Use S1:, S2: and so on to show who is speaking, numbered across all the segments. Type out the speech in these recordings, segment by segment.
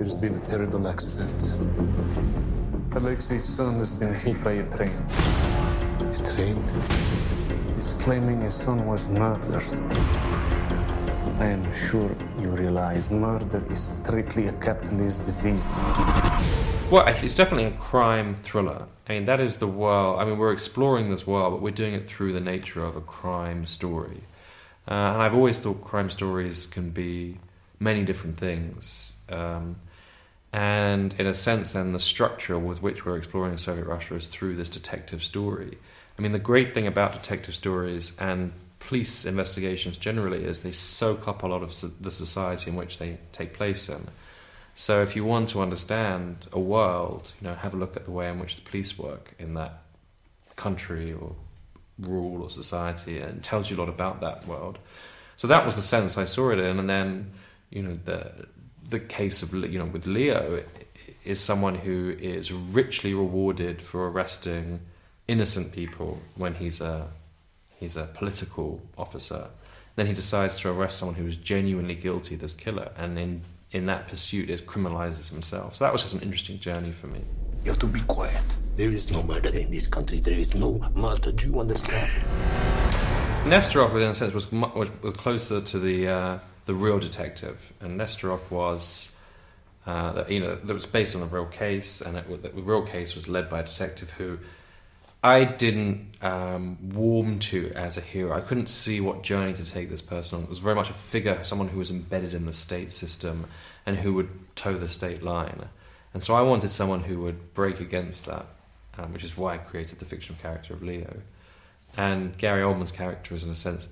S1: There's been a terrible accident. Alexei's son has been hit by a train.
S2: A train?
S1: He's claiming his son was murdered. I am sure you realize murder is strictly a capitalist disease.
S3: Well, it's definitely a crime thriller. I mean, that is the world. I mean, we're exploring this world, but we're doing it through the nature of a crime story. Uh, and I've always thought crime stories can be many different things. Um, and in a sense, then the structure with which we're exploring Soviet Russia is through this detective story. I mean, the great thing about detective stories and police investigations generally is they soak up a lot of the society in which they take place in. So if you want to understand a world, you know, have a look at the way in which the police work in that country or rule or society, and tells you a lot about that world. So that was the sense I saw it in, and then you know the the case of you know with Leo is someone who is richly rewarded for arresting innocent people when he's a he's a political officer. Then he decides to arrest someone who is genuinely guilty, this killer, and in in that pursuit, it criminalizes himself. So that was just an interesting journey for me.
S2: You have to be quiet. There is no murder in this country. There is no murder. Do you understand?
S3: Nesterov, in a sense, was, was closer to the uh, the real detective, and Nesterov was. Uh, you know, that was based on a real case, and it, the real case was led by a detective who I didn't um, warm to as a hero. I couldn't see what journey to take this person on. It was very much a figure, someone who was embedded in the state system and who would toe the state line. And so I wanted someone who would break against that, um, which is why I created the fictional character of Leo. And Gary Oldman's character is, in a sense,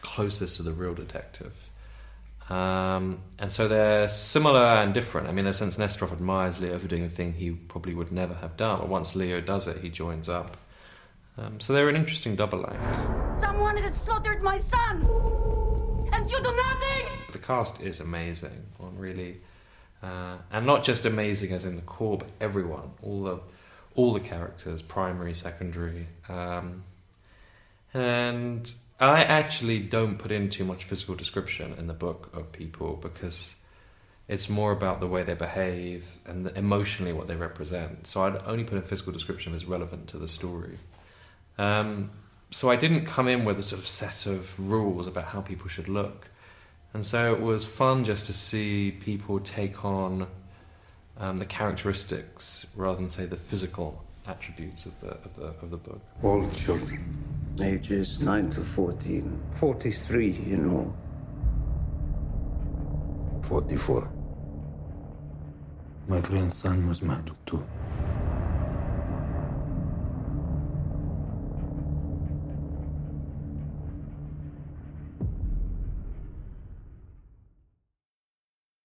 S3: closest to the real detective. Um, and so they're similar and different. I mean, in a sense, Nesterov admires Leo for doing a thing he probably would never have done. But once Leo does it, he joins up. Um, so they're an interesting double act.
S4: Someone has slaughtered my son, and you do nothing.
S3: The cast is amazing, on really, uh, and not just amazing as in the core, but everyone, all the all the characters, primary, secondary, um, and I actually don't put in too much physical description in the book of people because it's more about the way they behave and emotionally what they represent. So I'd only put in physical description as relevant to the story. Um, so I didn't come in with a sort of set of rules about how people should look. And so it was fun just to see people take on um, the characteristics rather than say the physical attributes of the, of the, of the book.
S2: All children, ages 9 to 14. 43, you know. 44. My friend's son was murdered too.